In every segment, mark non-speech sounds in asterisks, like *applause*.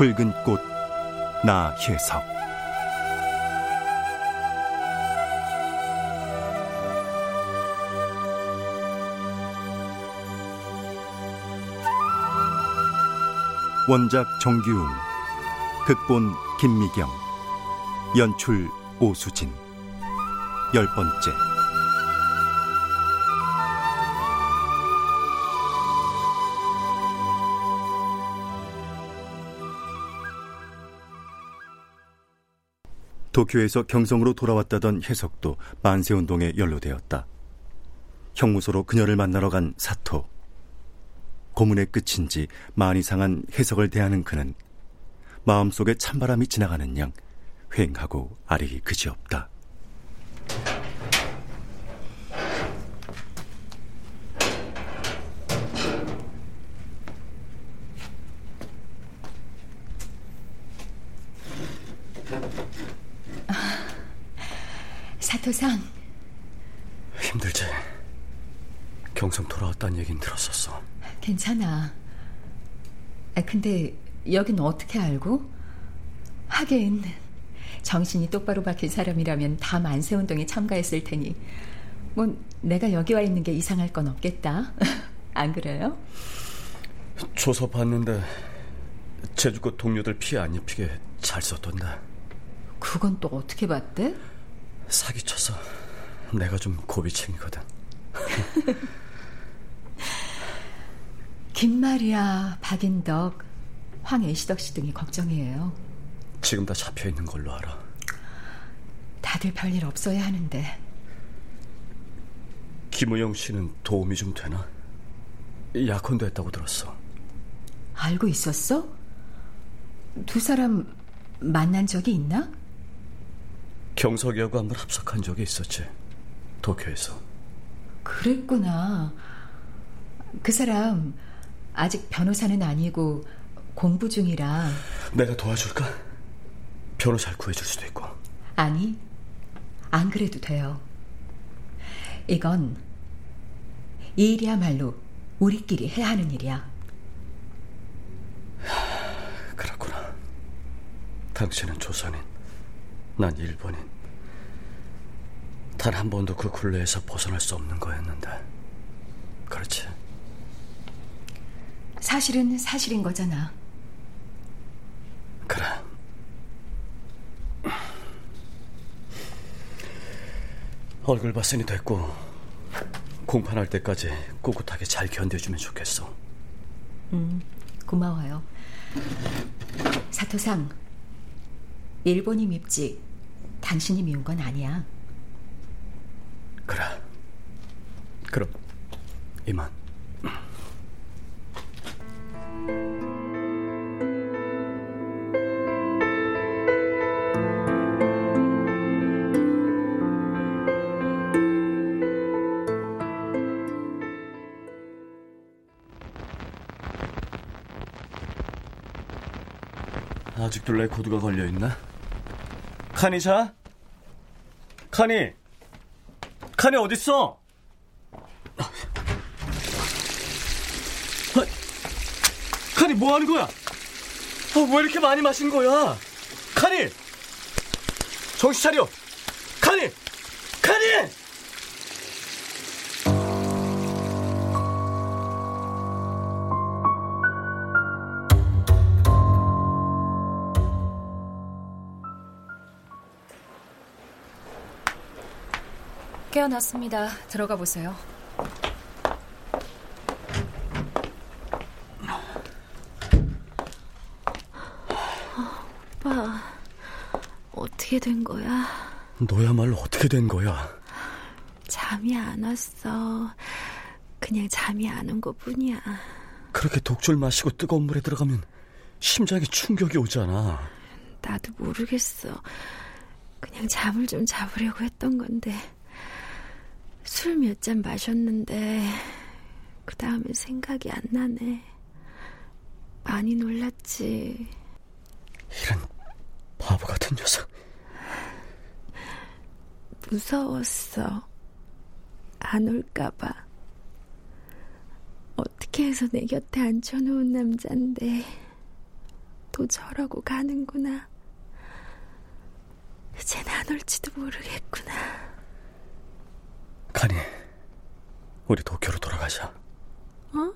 붉은 꽃 나혜석. 원작 정규웅 극본 김미경 연출 오수진. 열 번째 도쿄에서 경성으로 돌아왔다던 해석도 만세운동에 연루되었다. 형무소로 그녀를 만나러 간 사토. 고문의 끝인지 많이 상한 해석을 대하는 그는 마음속에 찬바람이 지나가는 양 휑하고 아리기 그지없다. 사토상 힘들지. 경성 돌아왔다는 얘긴 들었었어. 괜찮아. 아, 근데 여긴 어떻게 알고? 하긴 정신이 똑바로 박힌 사람이라면 다 만세운동에 참가했을 테니 뭐 내가 여기 와 있는 게 이상할 건 없겠다. *laughs* 안 그래요? 조서 봤는데 제주껏 동료들 피해 안 입히게 잘 썼던데. 그건 또 어떻게 봤대? 사기쳐서 내가 좀 고비층이거든. *laughs* 김마리아, 박인덕, 황애시덕 씨 등이 걱정이에요. 지금 다 잡혀 있는 걸로 알아. 다들 별일 없어야 하는데. 김우영 씨는 도움이 좀 되나? 약혼됐다고 들었어. 알고 있었어? 두 사람 만난 적이 있나? 경석이하고 한 번 합석한 적이 있었지. 도쿄에서. 그랬구나. 그 사람 아직 변호사는 아니고 공부 중이라. 내가 도와줄까? 변호사를 구해줄 수도 있고. 아니, 안 그래도 돼요. 이건 이 일이야말로 우리끼리 해야 하는 일이야. 그렇구나. 당신은 조선인, 난 일본인. 단 한 번도 그 굴레에서 벗어날 수 없는 거였는데. 그렇지. 사실은 사실인 거잖아. 그래. 얼굴 봤으니 됐고 공판할 때까지 꿋꿋하게 잘 견뎌주면 좋겠어. 음, 고마워요. 사토상, 일본이 밉지 당신이 미운 건 아니야. 그래. 그럼 이만. 아직도 레코드가 걸려있나? 카니 자? 카니! 카니 어딨어? 아, 카니 뭐 하는 거야? 아, 왜 이렇게 많이 마신 거야? 카니! 정신 차려! 카니! 카니! 깨어났습니다. 들어가 보세요. 오빠, 어떻게 된 거야? 너야말로 어떻게 된 거야? 잠이 안 왔어. 그냥 잠이 안 온 것 뿐이야. 그렇게 독줄 마시고 뜨거운 물에 들어가면 심장에 충격이 오잖아. 나도 모르겠어. 그냥 잠을 좀 잡으려고 했던 건데. 술 몇 잔 마셨는데, 그 다음에 생각이 안 나네. 많이 놀랐지. 이런 바보 같은 녀석. 무서웠어. 안 올까봐. 어떻게 해서 내 곁에 앉혀놓은 남잔데, 또 저러고 가는구나. 이젠 안 올지도 모르겠구나. 카니, 우리 도쿄로 돌아가자. 어?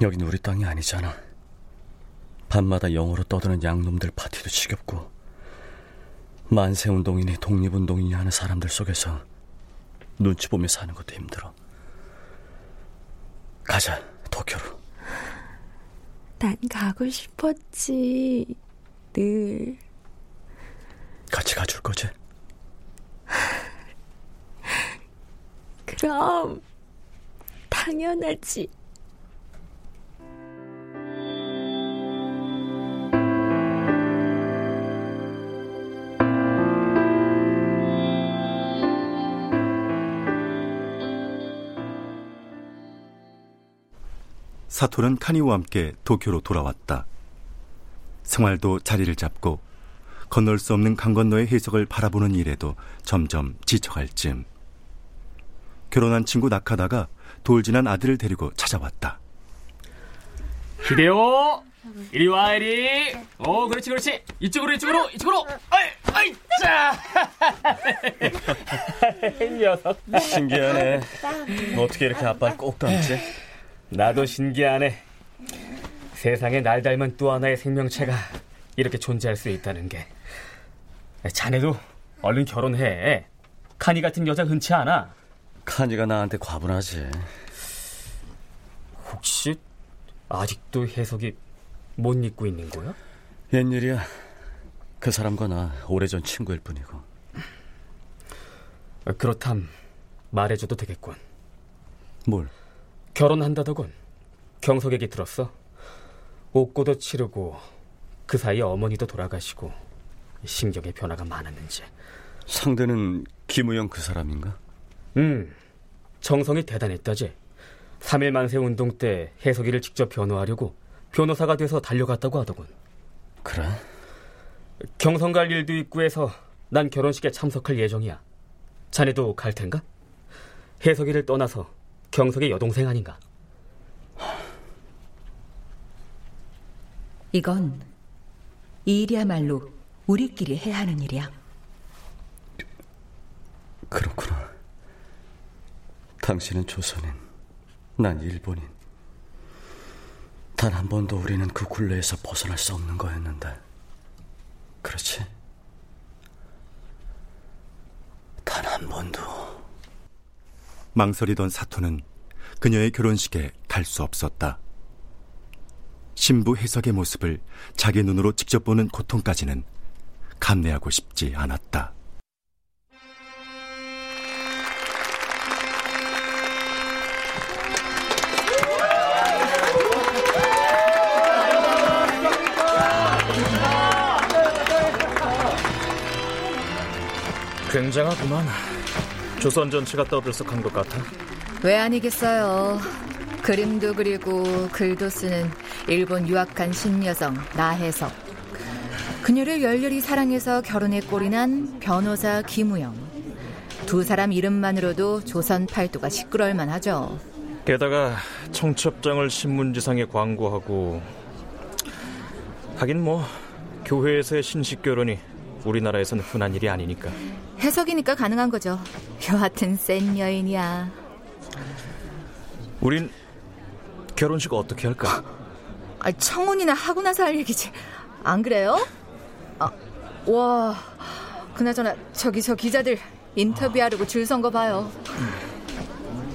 여긴 우리 땅이 아니잖아. 밤마다 영어로 떠드는 양놈들 파티도 지겹고, 만세 운동이니 독립운동이니 하는 사람들 속에서 눈치 보며 사는 것도 힘들어. 가자, 도쿄로. 난 가고 싶었지. 늘. 같이 가줄 거지? 그럼, 당연하지. 사토는 카니와 함께 도쿄로 돌아왔다. 생활도 자리를 잡고 건널 수 없는 강 건너의 해석을 바라보는 일에도 점점 지쳐갈 즈음 결혼한 친구 나카다가 돌진한 아들을 데리고 찾아왔다. 히데오 이리 와 이리. 오 그렇지 그렇지. 이쪽으로 이쪽으로 이쪽으로. 아이 아이 자. *laughs* 녀석. 신기하네. 어떻게 이렇게 아빠를 꼭 닮지? 나도 신기하네. 세상에 날 닮은 또 하나의 생명체가 이렇게 존재할 수 있다는 게. 자네도 얼른 결혼해. 카니 같은 여자 흔치 않아 카니가 나한테 과분하지. 혹시 아직도 해석이 못 잊고 있는 거야? 웬일이야. 그 사람과 나 오래전 친구일 뿐이고. 그렇담 말해줘도 되겠군. 뭘? 결혼한다더군. 경석 얘기 들었어? 옥고도 치르고 그 사이에 어머니도 돌아가시고 심경의 변화가 많았는지. 상대는 김우영 그 사람인가? 음, 정성이 대단했다지. 3일 만세 운동 때 해석이를 직접 변호하려고 변호사가 돼서 달려갔다고 하더군. 그래? 경성 갈 일도 있고 해서 난 결혼식에 참석할 예정이야. 자네도 갈 텐가? 해석이를 떠나서 경석의 여동생 아닌가? 이건 이 일이야말로 우리끼리 해야 하는 일이야. 그렇구나. 당신은 조선인, 난 일본인. 단 한 번도 우리는 그 굴레에서 벗어날 수 없는 거였는데. 그렇지? 단 한 번도. 망설이던 사토는 그녀의 결혼식에 갈 수 없었다. 신부 해석의 모습을 자기 눈으로 직접 보는 고통까지는 감내하고 싶지 않았다. 굉장하구만. 조선 전체가 떠들썩한 것 같아. 왜 아니겠어요. 그림도 그리고 글도 쓰는 일본 유학한 신여성 나혜석. 그녀를 열렬히 사랑해서 결혼에 꼴이 난 변호사 김우영. 두 사람 이름만으로도 조선 팔도가 시끄러울 만 하죠. 게다가 청첩장을 신문지상에 광고하고 하긴 뭐 교회에서의 신식 결혼이 우리나라에서는 흔한 일이 아니니까. 해석이니까 가능한 거죠. 여하튼 센 여인이야. 우린 결혼식 어떻게 할까? 아, 청혼이나 하고 나서 할 얘기지. 안 그래요? 아, 와, 그나저나 저기 저 기자들 인터뷰하려고 줄 선 거 봐요.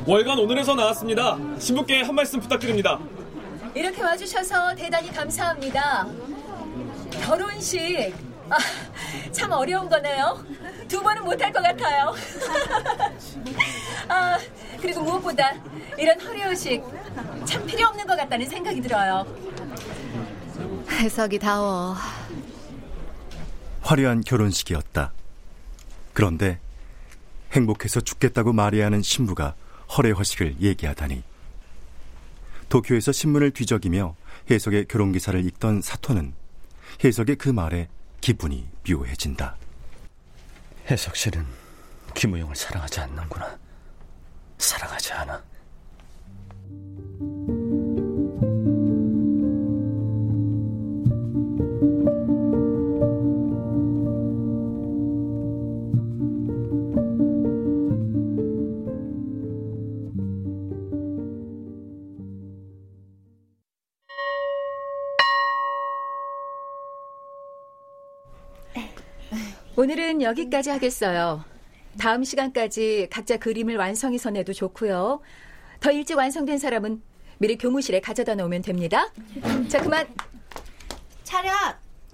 월간 오늘에서 나왔습니다. 신부께 한 말씀 부탁드립니다. 이렇게 와주셔서 대단히 감사합니다. 결혼식 아, 참 어려운 거네요. 두 번은 못할 것 같아요. 아, 그리고 무엇보다 이런 허례호식 참 필요 없는 것 같다는 생각이 들어요. 해석이 다워. 화려한 결혼식이었다. 그런데 행복해서 죽겠다고 말해야 하는 신부가 허례 허식을 얘기하다니. 도쿄에서 신문을 뒤적이며 해석의 결혼 기사를 읽던 사토는 해석의 그 말에 기분이 묘해진다. 해석 씨는 김우영을 사랑하지 않는구나. 사랑하지 않아. 오늘은 여기까지 하겠어요. 다음 시간까지 각자 그림을 완성해서 내도 좋고요. 더 일찍 완성된 사람은 미리 교무실에 가져다 놓으면 됩니다. 자, 그만. 차렷!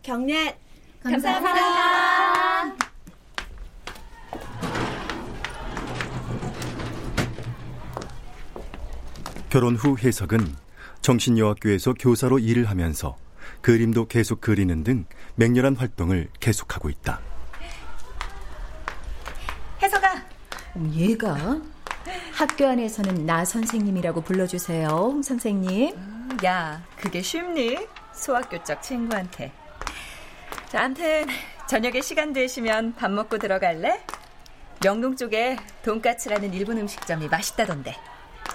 경례! 감사합니다. 감사합니다. 결혼 후 해석은 정신여학교에서 교사로 일을 하면서 그림도 계속 그리는 등 맹렬한 활동을 계속하고 있다. 혜석아. 얘가? 학교 안에서는 나 선생님이라고 불러주세요, 홍 선생님. 야, 그게 쉽니? 소학교 쪽 친구한테. 자, 암튼 저녁에 시간 되시면 밥 먹고 들어갈래? 명동 쪽에 돈까츠라는 일본 음식점이 맛있다던데.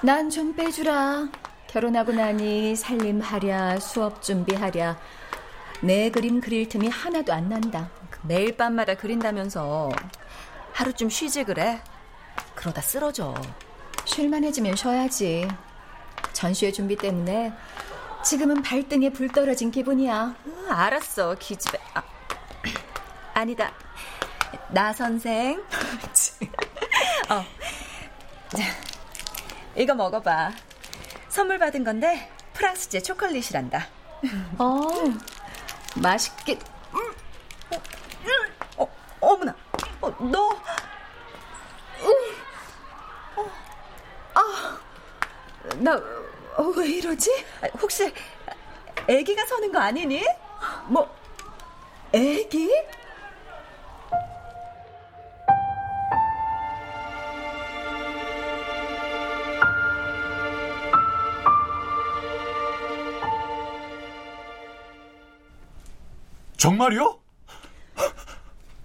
난 좀 빼주라. 결혼하고 나니 살림하랴, 수업 준비하랴. 내 그림 그릴 틈이 하나도 안 난다. 매일 밤마다 그린다면서 하루쯤 쉬지 그래? 그러다 쓰러져. 쉴만해지면 쉬어야지. 전시회 준비 때문에 지금은 발등에 불 떨어진 기분이야. 음, 알았어, 기집애. 아, *clears throat* 아니다. 나 선생. *laughs* 어. 자, 이거 먹어봐. 선물 받은 건데 프랑스제 초콜릿이란다. 어, *laughs* 맛있겠. 어, 어머나. 어, 너. 어, 아, 나 왜 이러지? 혹시 애기가 서는 거 아니니? 뭐, 애기? 정말이요?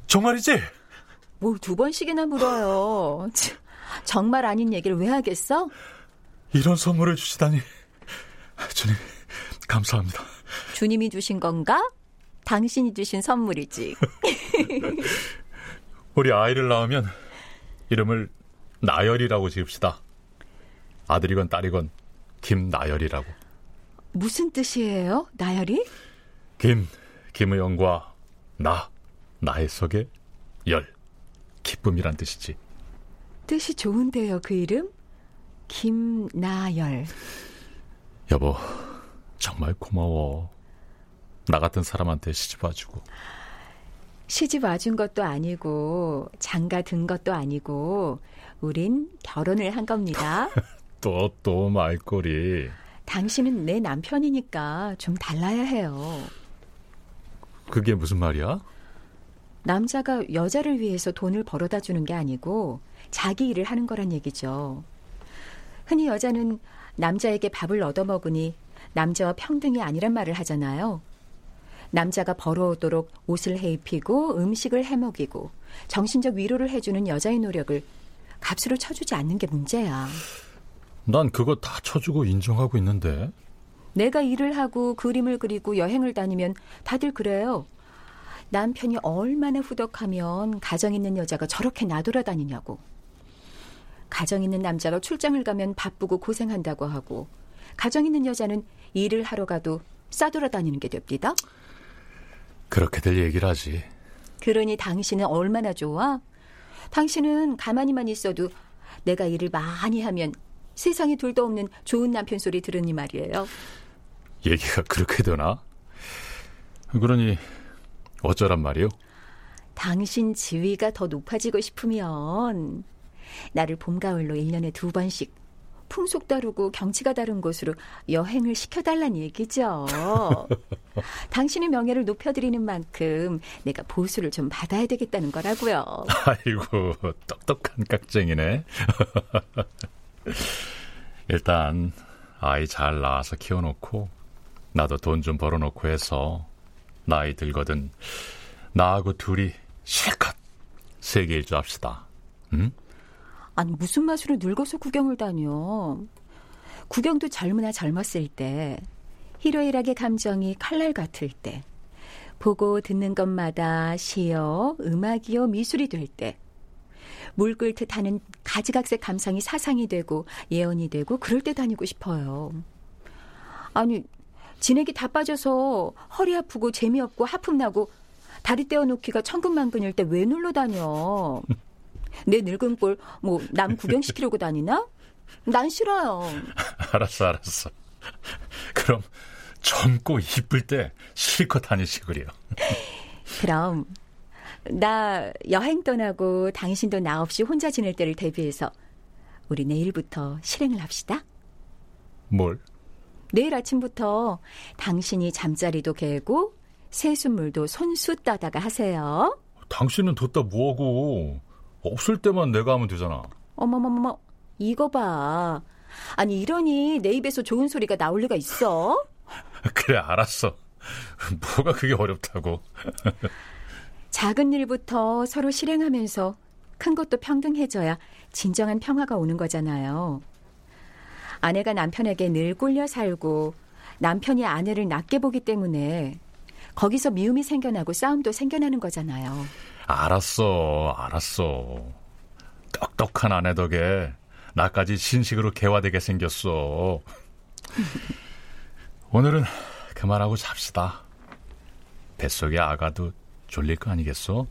정말이지? 뭘 두 번씩이나 물어요. 정말 아닌 얘기를 왜 하겠어? 이런 선물을 주시다니. 주님, 감사합니다. 주님이 주신 건가? 당신이 주신 선물이지. *laughs* 우리 아이를 낳으면 이름을 나열이라고 지읍시다. 아들이건 딸이건 김나열이라고. 무슨 뜻이에요, 나열이? 김, 김의영과 나, 나의 속에 열, 기쁨이란 뜻이지. 뜻이 좋은데요, 그 이름? 김나열. 여보, 정말 고마워. 나 같은 사람한테 시집 와주고. 시집 와준 것도 아니고, 장가 든 것도 아니고, 우린 결혼을 한 겁니다. *laughs* 또, 또 말꼬리. 당신은 내 남편이니까 좀 달라야 해요. 그게 무슨 말이야? 남자가 여자를 위해서 돈을 벌어다 주는 게 아니고 자기 일을 하는 거란 얘기죠. 흔히 여자는 남자에게 밥을 얻어먹으니 남자와 평등이 아니란 말을 하잖아요. 남자가 벌어오도록 옷을 해 입히고 음식을 해 먹이고 정신적 위로를 해주는 여자의 노력을 값으로 쳐주지 않는 게 문제야. 난 그거 다 쳐주고 인정하고 있는데. 내가 일을 하고 그림을 그리고 여행을 다니면 다들 그래요. 남편이 얼마나 후덕하면 가정 있는 여자가 저렇게 나돌아다니냐고. 가정 있는 남자가 출장을 가면 바쁘고 고생한다고 하고 가정 있는 여자는 일을 하러 가도 싸돌아다니는 게 됩니다. 그렇게들 얘기를 하지. 그러니 당신은 얼마나 좋아? 당신은 가만히만 있어도 내가 일을 많이 하면 세상에 둘도 없는 좋은 남편 소리 들으니 말이에요. 얘기가 그렇게 되나? 그러니 어쩌란 말이요? 당신 지위가 더 높아지고 싶으면 나를 봄, 가을로 1년에 두 번씩 풍속 다르고 경치가 다른 곳으로 여행을 시켜달란 얘기죠. *laughs* 당신의 명예를 높여드리는 만큼 내가 보수를 좀 받아야 되겠다는 거라고요. 아이고 똑똑한 깍쟁이네. *laughs* 일단 아이 잘 낳아서 키워놓고 나도 돈 좀 벌어놓고 해서 나이 들거든 나하고 둘이 실컷 세계 일주 합시다. 응? 아니 무슨 맛으로 늙어서 구경을 다녀. 구경도 젊으나 젊었을 때 희로애락의 감정이 칼날 같을 때 보고 듣는 것마다 시여 음악이요 미술이 될 때 물 끓듯 하는 가지각색 감상이 사상이 되고 예언이 되고 그럴 때 다니고 싶어요. 아니 진액이 다 빠져서 허리 아프고 재미없고 하품 나고 다리 떼어놓기가 천근만근일 때 왜 놀러 다녀? *laughs* 내 늙은 꼴 뭐 남 구경시키려고 다니나? 난 싫어요. *laughs* 알았어, 알았어. 그럼 젊고 이쁠 때 실컷 다니시구려. *laughs* 그럼 나 여행 떠나고 당신도 나 없이 혼자 지낼 때를 대비해서 우리 내일부터 실행을 합시다. 뭘? 내일 아침부터 당신이 잠자리도 개고 새순물도 손수 떠다가 하세요. 당신은 뒀다 뭐하고 없을 때만 내가 하면 되잖아. 어머머머머 이거 봐. 아니 이러니 내 입에서 좋은 소리가 나올 리가 있어? *laughs* 그래 알았어. 뭐가 그게 어렵다고. *laughs* 작은 일부터 서로 실행하면서 큰 것도 평등해져야 진정한 평화가 오는 거잖아요. 아내가 남편에게 늘 꿀려 살고 남편이 아내를 낮게 보기 때문에 거기서 미움이 생겨나고 싸움도 생겨나는 거잖아요. 알았어, 알았어. 똑똑한 아내 덕에 나까지 신식으로 개화되게 생겼어. 오늘은 그만하고 잡시다. 뱃속에 아가도 졸릴 거 아니겠어?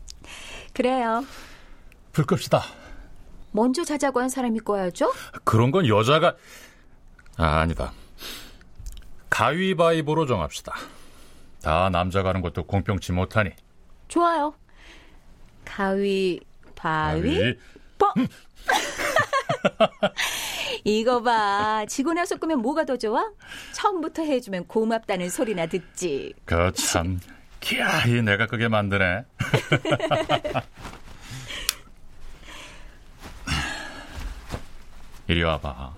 그래요. 불 끕시다. 먼저 자자고 한 사람이 꺼야죠? 그런 건 여자가 아, 아니다. 가위바위보로 정합시다. 다 남자가 하는 것도 공평치 못하니. 좋아요. 가위 바위 뽀. *laughs* 이거 봐. 지고 나서 끄면 뭐가 더 좋아? 처음부터 해주면 고맙다는 소리나 듣지. 그 참. 기아이 내가 그게 만드네. *laughs* 이리 와봐.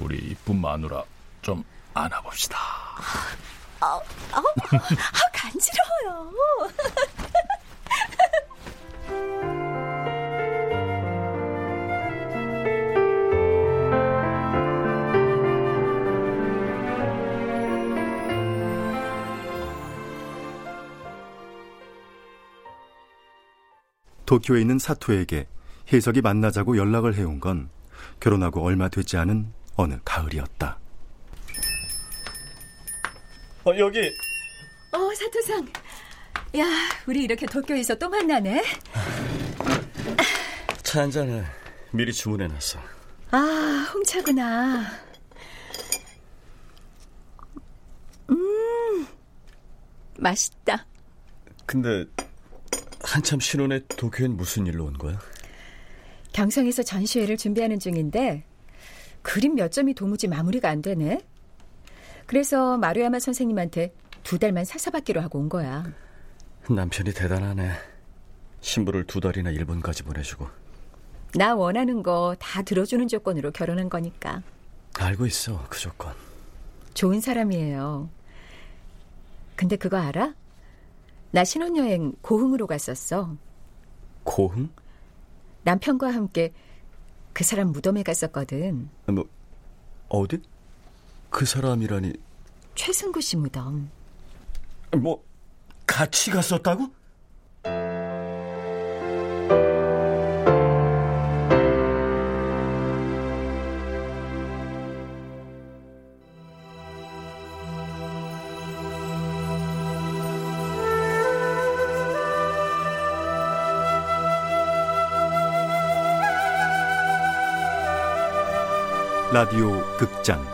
우리 이쁜 마누라 좀 안아봅시다. 어, 어, 아, 간지러워요. *laughs* 도쿄에 있는 사토에게 혜석이 만나자고 연락을 해온 건 결혼하고 얼마 되지 않은 어느 가을이었다. 어, 여기. 어, 사토상. 야, 우리 이렇게 도쿄에서 또 만나네. 차 한 잔을 미리 주문해놨어. 아, 홍차구나. 음, 맛있다. 근데 한참 신혼에 도쿄엔 무슨 일로 온 거야? 경성에서 전시회를 준비하는 중인데 그림 몇 점이 도무지 마무리가 안 되네. 그래서 마루야마 선생님한테 두 달만 사사받기로 하고 온 거야. 남편이 대단하네. 신부를 두 달이나 일본까지 보내주고. 나 원하는 거 다 들어주는 조건으로 결혼한 거니까. 알고 있어, 그 조건. 좋은 사람이에요. 근데 그거 알아? 나 신혼여행 고흥으로 갔었어. 고흥? 남편과 함께 그 사람 무덤에 갔었거든. 뭐 어디? 그 사람이라니 최승구 씨 무덤. 뭐 같이 갔었다고? 라디오 극장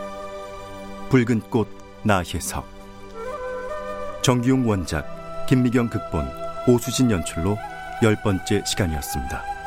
붉은 꽃 나혜석 정기용 원작 김미경 극본 오수진 연출로 열 번째 시간이었습니다.